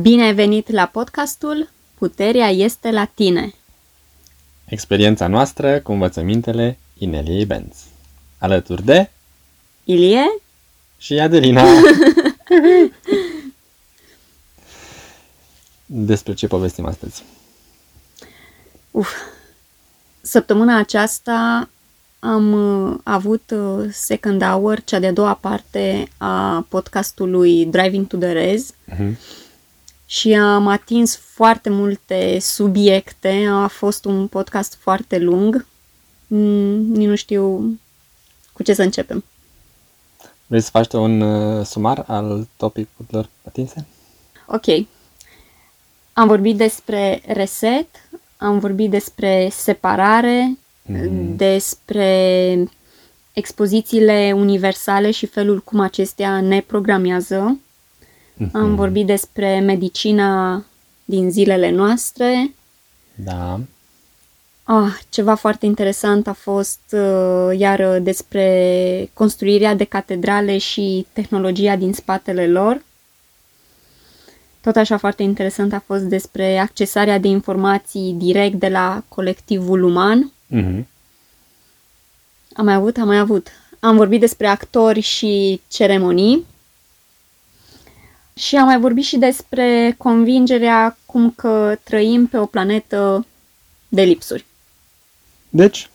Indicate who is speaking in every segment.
Speaker 1: Bine ai venit la podcastul Puterea este la tine.
Speaker 2: Experiența noastră cu învățămintele Ineliei Benz. Alături de
Speaker 1: Ilie?
Speaker 2: și Adelina. Despre ce povestim astăzi?
Speaker 1: Uf. Săptămâna aceasta am uh, avut uh, second hour, cea de-a doua parte a podcastului Driving to the Rez
Speaker 2: Mhm.
Speaker 1: Și am atins foarte multe subiecte. A fost un podcast foarte lung. Mm, Nici nu știu cu ce să începem.
Speaker 2: Vrei să faci tu un uh, sumar al topicurilor atinse?
Speaker 1: Ok. Am vorbit despre reset, am vorbit despre separare,
Speaker 2: Mhm.
Speaker 1: despre expozițiile universale și felul cum acestea ne programează. Am vorbit despre medicina din zilele noastre.
Speaker 2: Da.
Speaker 1: Ah, ceva foarte interesant a fost uh, iar uh, despre construirea de catedrale și tehnologia din spatele lor. Tot așa foarte interesant a fost despre accesarea de informații direct de la colectivul uman.
Speaker 2: Mhm.
Speaker 1: Am mai avut, am mai avut. Am vorbit despre actori și ceremonii. Și am mai vorbit și despre convingerea cum că trăim pe o planetă de lipsuri.
Speaker 2: Deci,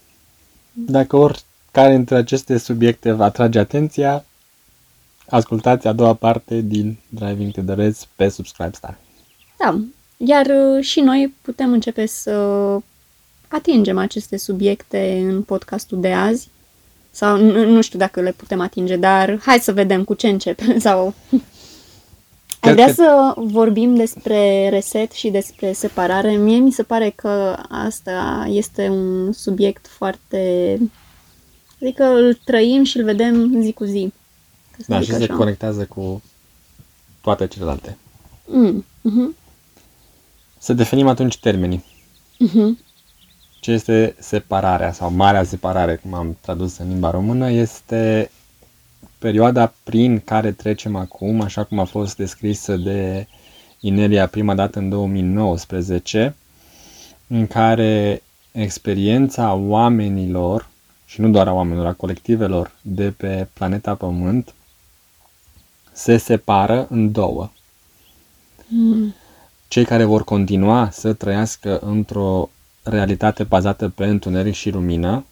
Speaker 2: dacă oricare dintre aceste subiecte vă atrage atenția, ascultați a doua parte din Driving to the Reds pe Subscribe Star.
Speaker 1: Da, iar uh, și noi putem începe să atingem aceste subiecte în podcastul de azi. Sau nu, nu știu dacă le putem atinge, dar hai să vedem cu ce începem. Sau... Ai
Speaker 2: Cred
Speaker 1: vrea
Speaker 2: că-
Speaker 1: să vorbim despre reset și despre separare? Mie mi se pare că asta este un subiect foarte... Adică îl trăim și îl vedem zi cu zi. Ca să
Speaker 2: Da,
Speaker 1: zic
Speaker 2: și se
Speaker 1: așa.
Speaker 2: conectează cu toate celelalte.
Speaker 1: Mm, mhm,
Speaker 2: Să definim atunci termenii.
Speaker 1: mhm.
Speaker 2: Ce este separarea sau marea separare, cum am tradus în limba română, este perioada prin care trecem acum, așa cum a fost descrisă de Inelia prima dată în 2019, în care experiența oamenilor, și nu doar a oamenilor, a colectivelor de pe planeta Pământ, se separă în două.
Speaker 1: Mm.
Speaker 2: cei care vor continua să trăiască într-o realitate bazată pe întuneric și lumină,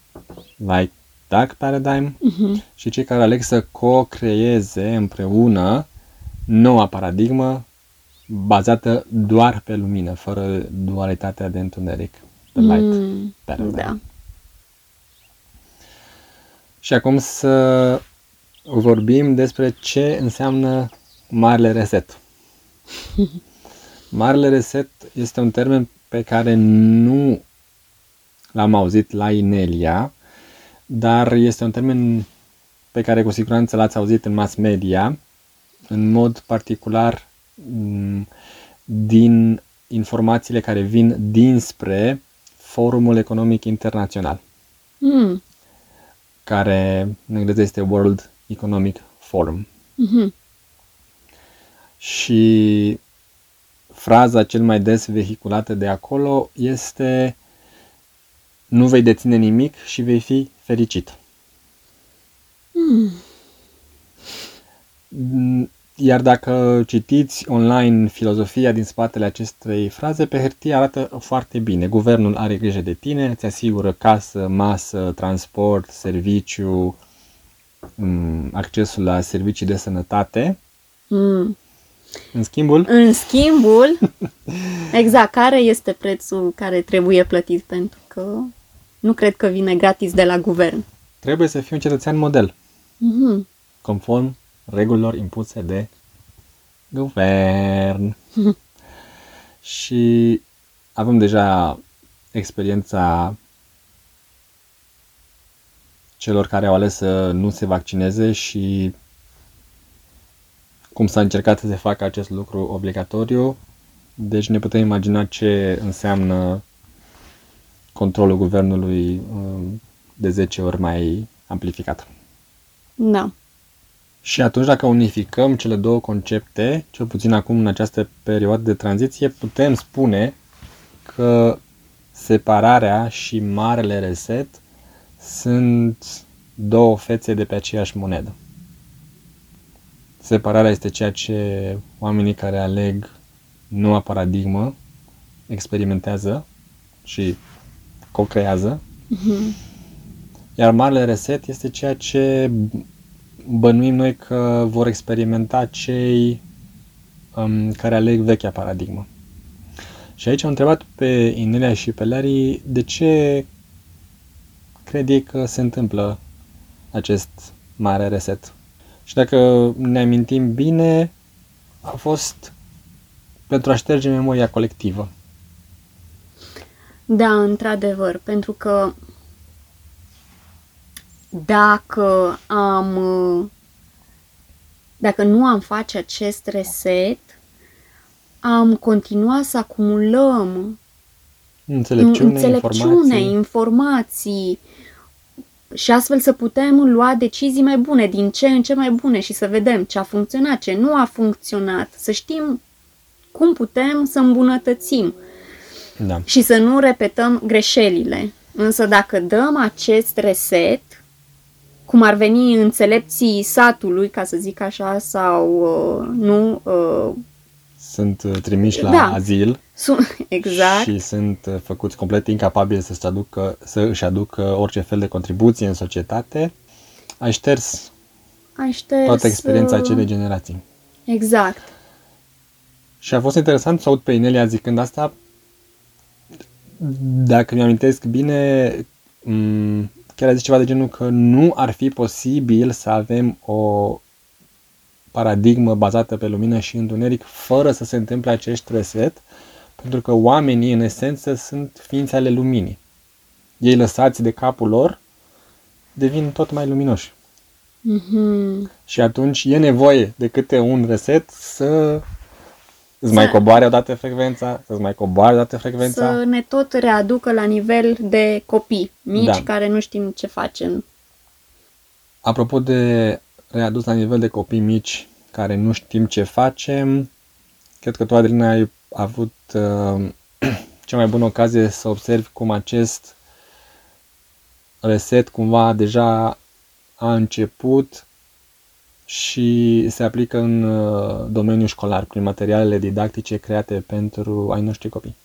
Speaker 2: like Dark Paradigm,
Speaker 1: Mhm.
Speaker 2: și cei care aleg să co-creeze împreună noua paradigmă bazată doar pe lumină, fără dualitatea de întuneric, de light
Speaker 1: Mm,
Speaker 2: paradigm.
Speaker 1: Da.
Speaker 2: Și acum să vorbim despre ce înseamnă Marele Reset. Marele Reset este un termen pe care nu l-am auzit la Inelia, dar este un termen pe care cu siguranță l-ați auzit în mass media, în mod particular m, din informațiile care vin dinspre Forumul Economic Internațional
Speaker 1: Mm,
Speaker 2: care în engleză este World Economic Forum.
Speaker 1: mhm.
Speaker 2: Și fraza cel mai des vehiculată de acolo este nu vei deține nimic și vei fi fericit. Mm, Iar dacă citiți online filozofia din spatele acestei fraze, pe hârtie arată foarte bine. Guvernul are grijă de tine, îți asigură casă, masă, transport, serviciu, mm, accesul la servicii de sănătate.
Speaker 1: Mm.
Speaker 2: În schimbul,
Speaker 1: În schimbul, exact, care este prețul care trebuie plătit? Pentru că nu cred că vine gratis de la guvern.
Speaker 2: trebuie să fii un cetățean model,
Speaker 1: Mhm.
Speaker 2: conform regulilor impuse de guvern. și avem deja experiența celor care au ales să nu se vaccineze și cum s-a încercat să se facă acest lucru obligatoriu. Deci ne putem imagina ce înseamnă controlul guvernului um, de 10 ori mai amplificat.
Speaker 1: Da.
Speaker 2: Și atunci dacă unificăm cele două concepte, cel puțin acum în această perioadă de tranziție, putem spune că separarea și marele reset sunt două fețe de pe aceeași monedă. Separarea este ceea ce oamenii care aleg noua paradigmă experimentează și co-creează. Mm-hmm. Iar marele reset este ceea ce bănuim noi că vor experimenta cei um, care aleg vechea paradigmă. Și aici am întrebat pe Inelia și pe Larry de ce crede că se întâmplă acest mare reset. Și dacă ne amintim bine, a fost pentru a șterge memoria colectivă.
Speaker 1: Da, într-adevăr, pentru că dacă am dacă nu am face acest reset, am continuat să acumulăm
Speaker 2: înțelepciune, înțelepciune
Speaker 1: informații. informații și astfel să putem lua decizii mai bune, din ce în ce mai bune și să vedem ce a funcționat, ce nu a funcționat, să știm cum putem să îmbunătățim
Speaker 2: da.
Speaker 1: și să nu repetăm greșelile. Însă dacă dăm acest reset, cum ar veni înțelepții satului, ca să zic așa, sau uh, nu... Uh,
Speaker 2: sunt uh, trimiși la da, azil
Speaker 1: sunt, exact.
Speaker 2: și sunt uh, făcuți complet incapabili să, aducă, să își aducă orice fel de contribuție în societate, ai șters,
Speaker 1: ai șters
Speaker 2: toată experiența uh, acelei generații.
Speaker 1: Exact.
Speaker 2: Și a fost interesant să aud pe Inelia zicând asta. Dacă mi-amintesc bine, chiar a zis ceva de genul că nu ar fi posibil să avem o paradigmă bazată pe lumină și întuneric fără să se întâmple acest reset, pentru că oamenii, în esență, sunt ființe ale luminii. Ei lăsați de capul lor devin tot mai luminoși.
Speaker 1: Mm-hmm.
Speaker 2: Și atunci e nevoie de câte un reset să Îți mai coboare odată frecvența, să-ți mai coboare odată frecvența.
Speaker 1: Să ne tot readucă la nivel de copii mici da. care nu știm ce facem.
Speaker 2: Apropo de readus la nivel de copii mici care nu știm ce facem, cred că tu, Adriana, ai avut uh, cea mai bună ocazie să observi cum acest reset cumva deja a început și se aplică în uh, domeniul școlar, prin materialele didactice create pentru ai noștri copii.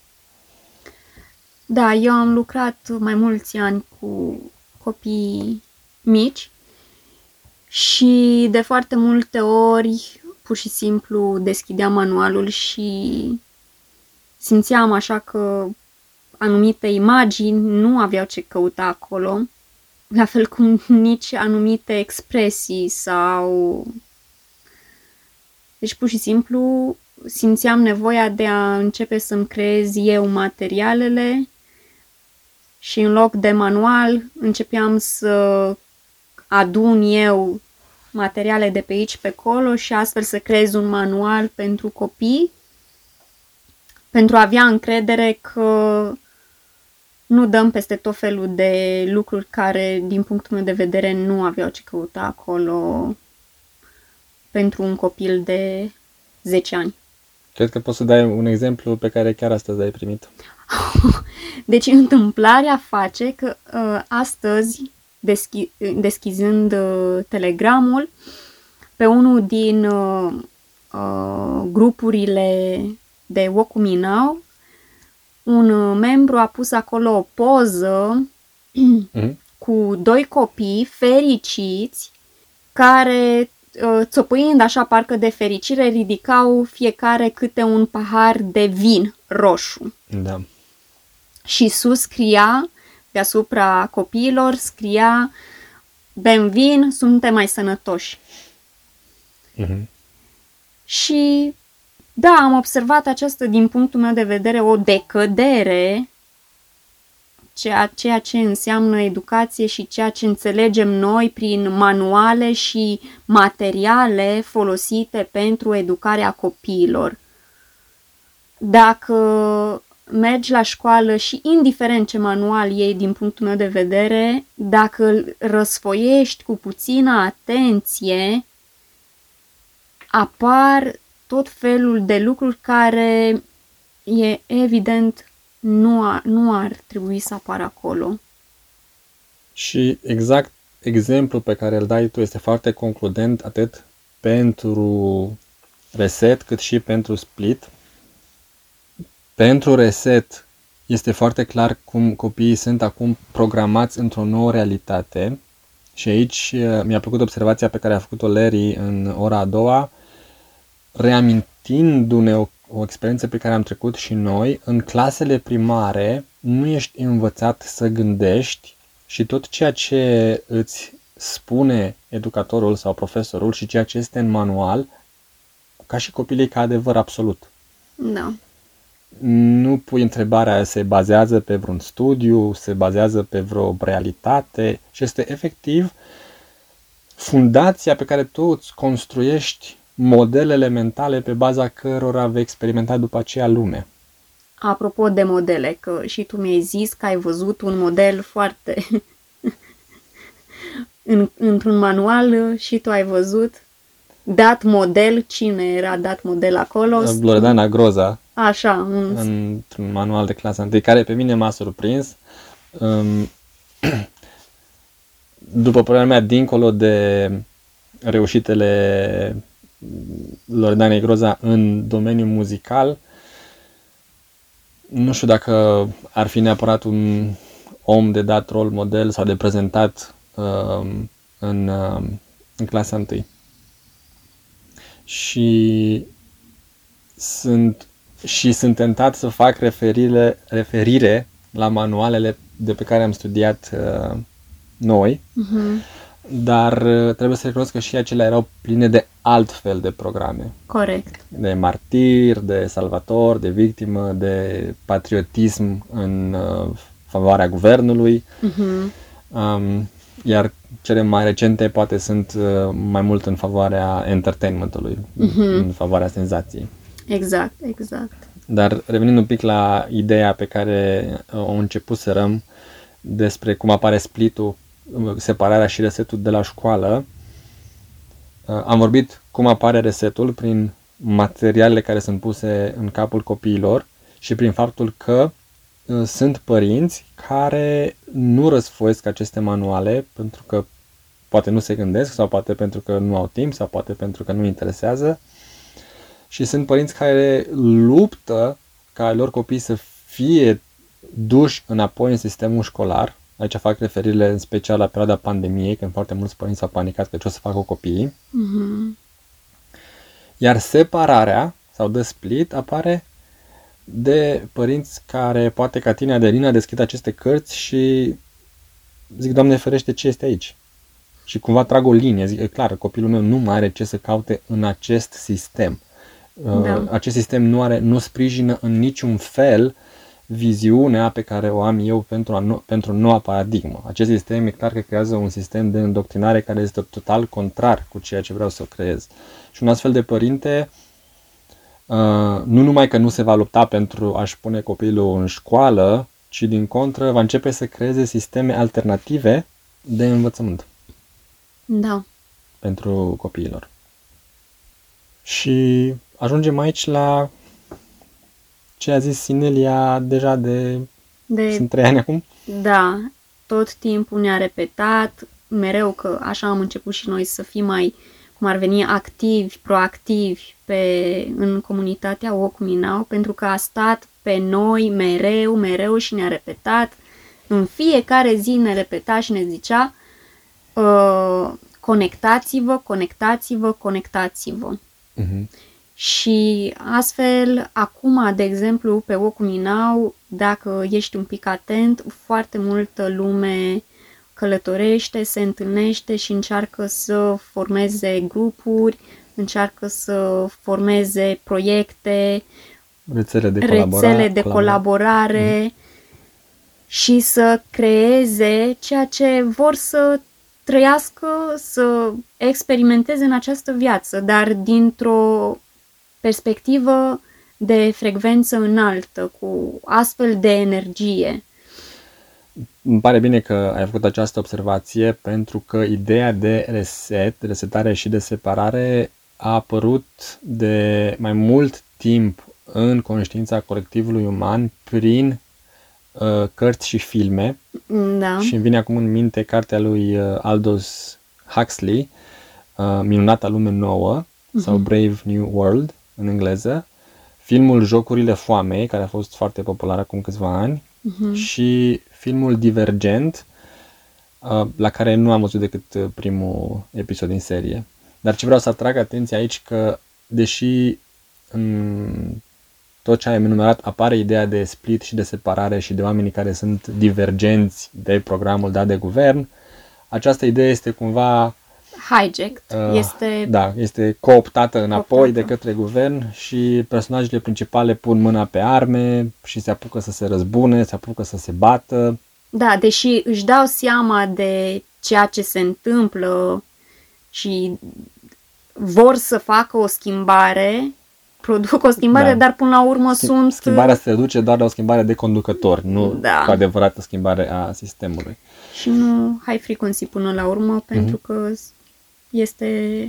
Speaker 1: Da, eu am lucrat mai mulți ani cu copii mici și de foarte multe ori pur și simplu deschideam manualul și simțeam așa că anumite imagini nu aveau ce căuta acolo la fel cum nici anumite expresii sau... Deci pur și simplu simțeam nevoia de a începe să-mi creez eu materialele și în loc de manual începeam să adun eu materiale de pe aici, pe acolo și astfel să creez un manual pentru copii pentru a avea încredere că nu dăm peste tot felul de lucruri care, din punctul meu de vedere, nu aveau ce căuta acolo pentru un copil de 10 ani.
Speaker 2: Cred că poți să dai un exemplu pe care chiar astăzi ai primit.
Speaker 1: deci întâmplarea face că uh, astăzi, deschi- deschizând uh, telegramul, pe unul din uh, uh, grupurile de Wokuminau, un uh, membru a pus acolo o poză mm-hmm. cu doi copii fericiți care uh, țopâind așa parcă de fericire ridicau fiecare câte un pahar de vin roșu.
Speaker 2: Da.
Speaker 1: Și sus scria deasupra copiilor scria bem vin, suntem mai sănătoși.
Speaker 2: Mm-hmm.
Speaker 1: Și da, am observat această, din punctul meu de vedere, o decădere ceea, ceea ce înseamnă educație și ceea ce înțelegem noi prin manuale și materiale folosite pentru educarea copiilor. Dacă mergi la școală și indiferent ce manual iei din punctul meu de vedere, dacă îl răsfoiești cu puțină atenție, apar tot felul de lucruri care e evident nu, a, nu ar trebui să apară acolo.
Speaker 2: Și exact exemplul pe care îl dai tu este foarte concludent atât pentru reset cât și pentru split. Pentru reset este foarte clar cum copiii sunt acum programați într-o nouă realitate și aici uh, mi-a plăcut observația pe care a făcut-o Larry în ora a doua, reamintindu-ne o, o experiență pe care am trecut și noi, în clasele primare nu ești învățat să gândești și tot ceea ce îți spune educatorul sau profesorul și ceea ce este în manual, ca și copilii ca adevăr absolut.
Speaker 1: Da.
Speaker 2: Nu pui întrebarea se bazează pe vreun studiu, se bazează pe vreo realitate și este efectiv fundația pe care tu îți construiești modelele mentale pe baza cărora vei experimenta după aceea lume.
Speaker 1: Apropo de modele, că și tu mi-ai zis că ai văzut un model foarte în, într-un manual și tu ai văzut dat model, cine era dat model acolo?
Speaker 2: Loredana Groza.
Speaker 1: Așa. Un...
Speaker 2: Într-un manual de clasa 1, care pe mine m-a surprins. Um, după părerea mea, dincolo de reușitele Loredanei Groza în domeniul muzical, nu știu dacă ar fi neapărat un om de dat rol model sau de prezentat uh, în, uh, în clasa 1. Și sunt, și sunt tentat să fac referire, referire la manualele de pe care am studiat uh, noi, uh-huh. Dar uh, trebuie să recunosc că și acelea erau pline de alt fel de programe.
Speaker 1: Corect.
Speaker 2: De martir, de salvator, de victimă, de patriotism în uh, favoarea guvernului. Uh-huh. Um, iar cele mai recente poate sunt uh, mai mult în favoarea entertainmentului, uh-huh. în favoarea senzației.
Speaker 1: Exact, exact.
Speaker 2: Dar revenind un pic la ideea pe care uh, o început să răm despre cum apare splitul, uh, separarea și resetul de la școală, am vorbit cum apare resetul prin materialele care sunt puse în capul copiilor și prin faptul că sunt părinți care nu răsfoiesc aceste manuale pentru că poate nu se gândesc sau poate pentru că nu au timp sau poate pentru că nu interesează și sunt părinți care luptă ca lor copii să fie duși înapoi în sistemul școlar. Aici fac referire în special la perioada pandemiei, când foarte mulți părinți s-au panicat că ce o să facă copiii. Uh-huh. Iar separarea sau de split apare de părinți care poate ca tine, Adelina, deschid aceste cărți și zic, Doamne ferește, ce este aici? Și cumva trag o linie, zic, e clar, copilul meu nu mai are ce să caute în acest sistem. Uh, da. Acest sistem nu, are, nu sprijină în niciun fel viziunea pe care o am eu pentru, a nu, pentru noua paradigmă. Acest sistem e clar că creează un sistem de îndoctrinare care este total contrar cu ceea ce vreau să creez. Și un astfel de părinte uh, Uh, nu numai că nu se va lupta pentru a-și pune copilul în școală, ci din contră va începe să creeze sisteme alternative de învățământ.
Speaker 1: Da.
Speaker 2: Pentru copiilor. Și ajungem aici la ce a zis Sinelia deja de... de... Sunt trei ani acum?
Speaker 1: Da, tot timpul ne-a repetat mereu că așa am început și noi să fim mai uh, cum ar veni activi, proactivi pe, în comunitatea Ocuminau, pentru că a stat pe noi mereu, mereu și ne-a repetat. În fiecare zi ne repeta și ne zicea uh, conectați-vă, conectați-vă, conectați-vă. Uh-huh. Și astfel, acum, de exemplu, pe Ocuminau, dacă ești un pic atent, foarte multă lume călătorește, se întâlnește și încearcă să formeze grupuri, încearcă să formeze proiecte,
Speaker 2: rețele de colaborare,
Speaker 1: rețele de colaborare mm. și să creeze ceea ce vor să trăiască, să experimenteze în această viață, dar dintr-o perspectivă de frecvență înaltă, cu astfel de energie.
Speaker 2: Îmi pare bine că ai făcut această observație pentru că ideea de reset, resetare și de separare a apărut de mai mult timp în conștiința colectivului uman prin uh, cărți și filme.
Speaker 1: Da.
Speaker 2: Și îmi vine acum în minte cartea lui uh, Aldous Huxley, uh, Minunata lume nouă, uh-huh. sau Brave New World în engleză, filmul Jocurile Foamei, care a fost foarte popular acum câțiva ani, uh-huh. și filmul Divergent, uh, la care nu am văzut decât uh, primul episod din serie. Dar ce vreau să atrag atenția aici că, deși în tot ce ai enumerat apare ideea de split și de separare și de oamenii care sunt divergenți de programul dat de guvern, această idee este cumva
Speaker 1: hijacked. Uh, este...
Speaker 2: Da, este cooptată înapoi cooptată. de către guvern și personajele principale pun mâna pe arme și se apucă să se răzbune, se apucă să se bată.
Speaker 1: Da, deși își dau seama de ceea ce se întâmplă și vor să facă o schimbare, produc o schimbare, da. dar până la urmă Schimb- sunt...
Speaker 2: Schimbarea se reduce doar la o schimbare de conducători, nu da. cu adevărată schimbare a sistemului.
Speaker 1: Și nu hai frequency până la urmă, pentru mm-hmm. că este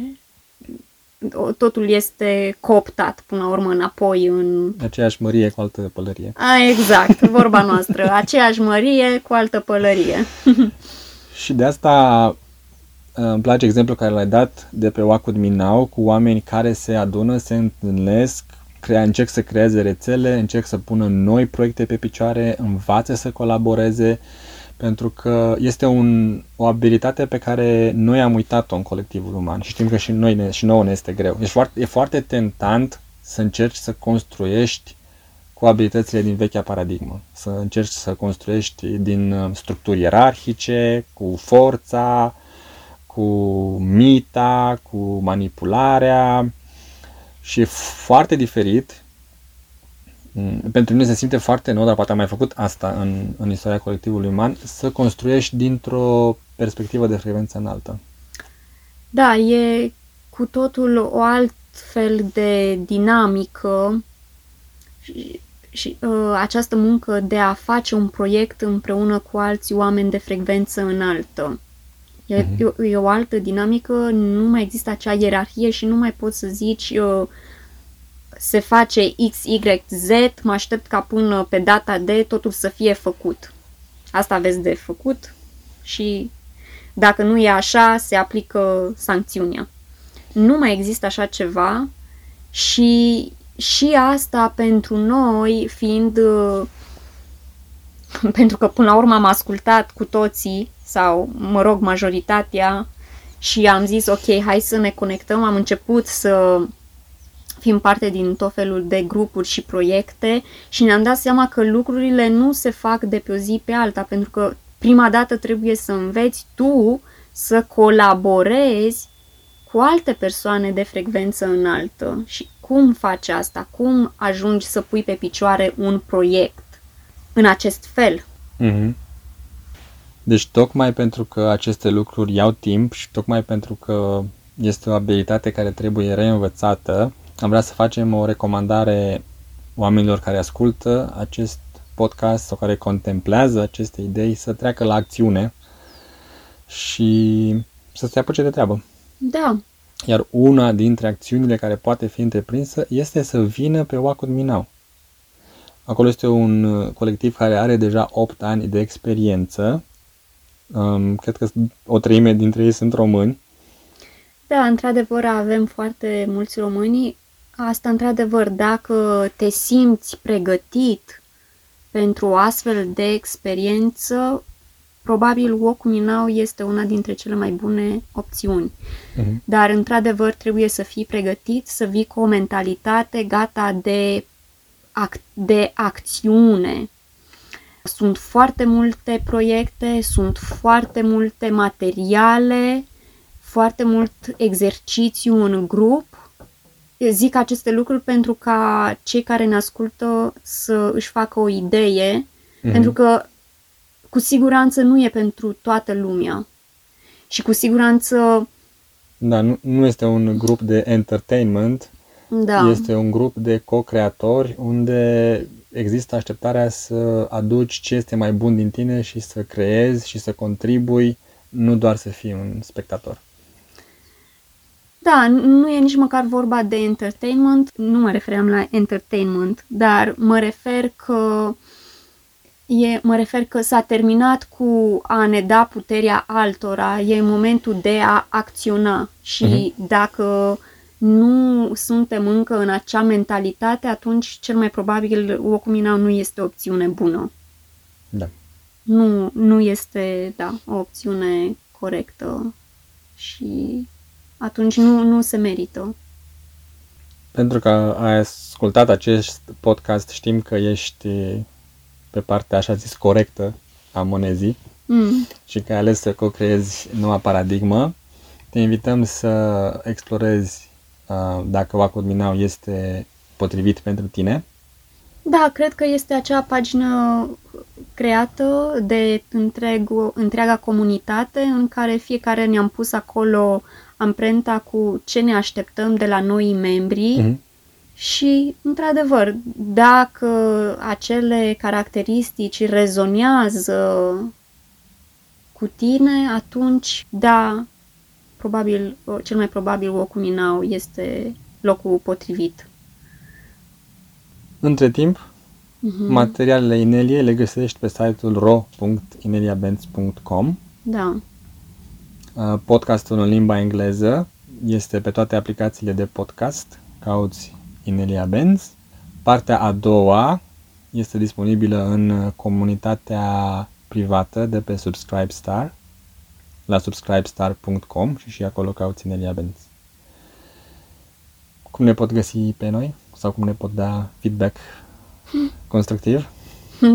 Speaker 1: totul este cooptat până la urmă înapoi în...
Speaker 2: Aceeași mărie cu altă pălărie.
Speaker 1: A, exact, vorba noastră. Aceeași mărie cu altă pălărie.
Speaker 2: și de asta uh, îmi place exemplul care l-ai dat de pe Wacud Minau cu oameni care se adună, se întâlnesc, crea, încerc să creeze rețele, încerc să pună noi proiecte pe picioare, învață să colaboreze, pentru că este un, o abilitate pe care noi am uitat-o în colectivul uman și știm că și, noi ne, și nouă ne este greu. E foarte, e foarte tentant să încerci să construiești cu abilitățile din vechea paradigmă, să încerci să construiești din uh, structuri ierarhice, cu forța, cu mita, cu manipularea și e foarte diferit Mm, pentru mine se simte foarte nou, dar poate am mai făcut asta în, în istoria colectivului uman, să construiești dintr-o perspectivă de frecvență înaltă.
Speaker 1: Da, e cu totul o alt fel de dinamică și, și uh, această muncă de a face un proiect împreună cu alți oameni de frecvență înaltă. E, uh-huh. e, e o altă dinamică, nu mai există acea ierarhie și nu mai poți să zici uh, se face X, Y, Z, mă aștept ca până pe data de totul să fie făcut. Asta aveți de făcut și dacă nu e așa, se aplică sancțiunea. Nu mai există așa ceva și, și asta pentru noi fiind pentru că până la urmă am ascultat cu toții sau, mă rog, majoritatea și am zis, ok, hai să ne conectăm, am început să fim parte din tot felul de grupuri și proiecte și ne-am dat seama că lucrurile nu se fac de pe o zi pe alta, pentru că prima dată trebuie să înveți tu să colaborezi cu alte persoane de frecvență înaltă. Și cum faci asta? Cum ajungi să pui pe picioare un proiect în acest fel? Mm-hmm.
Speaker 2: Deci tocmai pentru că aceste lucruri iau timp și tocmai pentru că este o abilitate care trebuie reînvățată, am vrea să facem o recomandare oamenilor care ascultă acest podcast sau care contemplează aceste idei să treacă la acțiune și să se apuce de treabă.
Speaker 1: Da.
Speaker 2: Iar una dintre acțiunile care poate fi întreprinsă este să vină pe Wacud Minau. Acolo este un colectiv care are deja 8 ani de experiență. Um, cred că o treime dintre ei sunt români.
Speaker 1: Da, într-adevăr avem foarte mulți români. Asta, într-adevăr, dacă te simți pregătit pentru o astfel de experiență, probabil Walk Now este una dintre cele mai bune opțiuni. Uh-huh. Dar, într-adevăr, trebuie să fii pregătit, să vii cu o mentalitate gata de, ac- de acțiune. Sunt foarte multe proiecte, sunt foarte multe materiale, foarte mult exercițiu în grup zic aceste lucruri pentru ca cei care ne ascultă să își facă o idee, mm-hmm. pentru că cu siguranță nu e pentru toată lumea. Și cu siguranță...
Speaker 2: Da, nu, nu este un grup de entertainment, da. este un grup de co-creatori unde există așteptarea să aduci ce este mai bun din tine și să creezi și să contribui, nu doar să fii un spectator.
Speaker 1: Da, nu e nici măcar vorba de entertainment, nu mă refeream la entertainment, dar mă refer că e, mă refer că s-a terminat cu a ne da puterea altora, e momentul de a acționa și uh-huh. dacă nu suntem încă în acea mentalitate, atunci cel mai probabil Wokuminau nu este o opțiune bună.
Speaker 2: Da.
Speaker 1: Nu, nu este, da, o opțiune corectă și atunci nu, nu se merită.
Speaker 2: Pentru că ai ascultat acest podcast, știm că ești pe partea așa zis corectă a monezii mm. și că ai ales să co-creezi noua paradigmă. Te invităm să explorezi uh, dacă Wacom Minau este potrivit pentru tine.
Speaker 1: Da, cred că este acea pagină creată de întreg, întreaga comunitate în care fiecare ne-am pus acolo amprenta cu ce ne așteptăm de la noi membri mm-hmm. și, într-adevăr, dacă acele caracteristici rezonează cu tine, atunci, da, probabil, cel mai probabil Wokuminau este locul potrivit.
Speaker 2: Între timp, uh-huh. materialele Inelie le găsești pe site-ul ro.ineliabenz.com
Speaker 1: Da.
Speaker 2: Uh, podcastul în limba engleză este pe toate aplicațiile de podcast. Cauți Inelia Benz. Partea a doua este disponibilă în comunitatea privată de pe Subscribestar la subscribestar.com și și acolo cauți Inelia Benz. Cum ne pot găsi pe noi? Sau cum ne pot da feedback constructiv?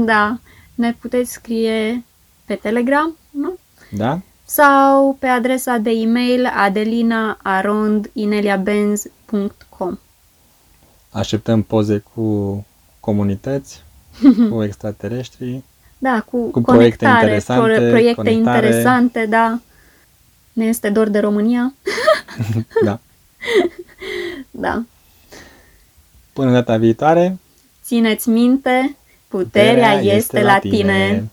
Speaker 1: Da, ne puteți scrie pe Telegram, nu?
Speaker 2: Da
Speaker 1: sau pe adresa de e-mail adelinaarondineliabenz.com
Speaker 2: Așteptăm poze cu comunități, cu extraterestri,
Speaker 1: da, cu, cu proiecte interesante, pro- proiecte conectare. interesante, da. Ne este dor de România.
Speaker 2: da.
Speaker 1: da.
Speaker 2: Până data viitoare.
Speaker 1: Țineți minte, puterea, puterea este, este la tine. tine.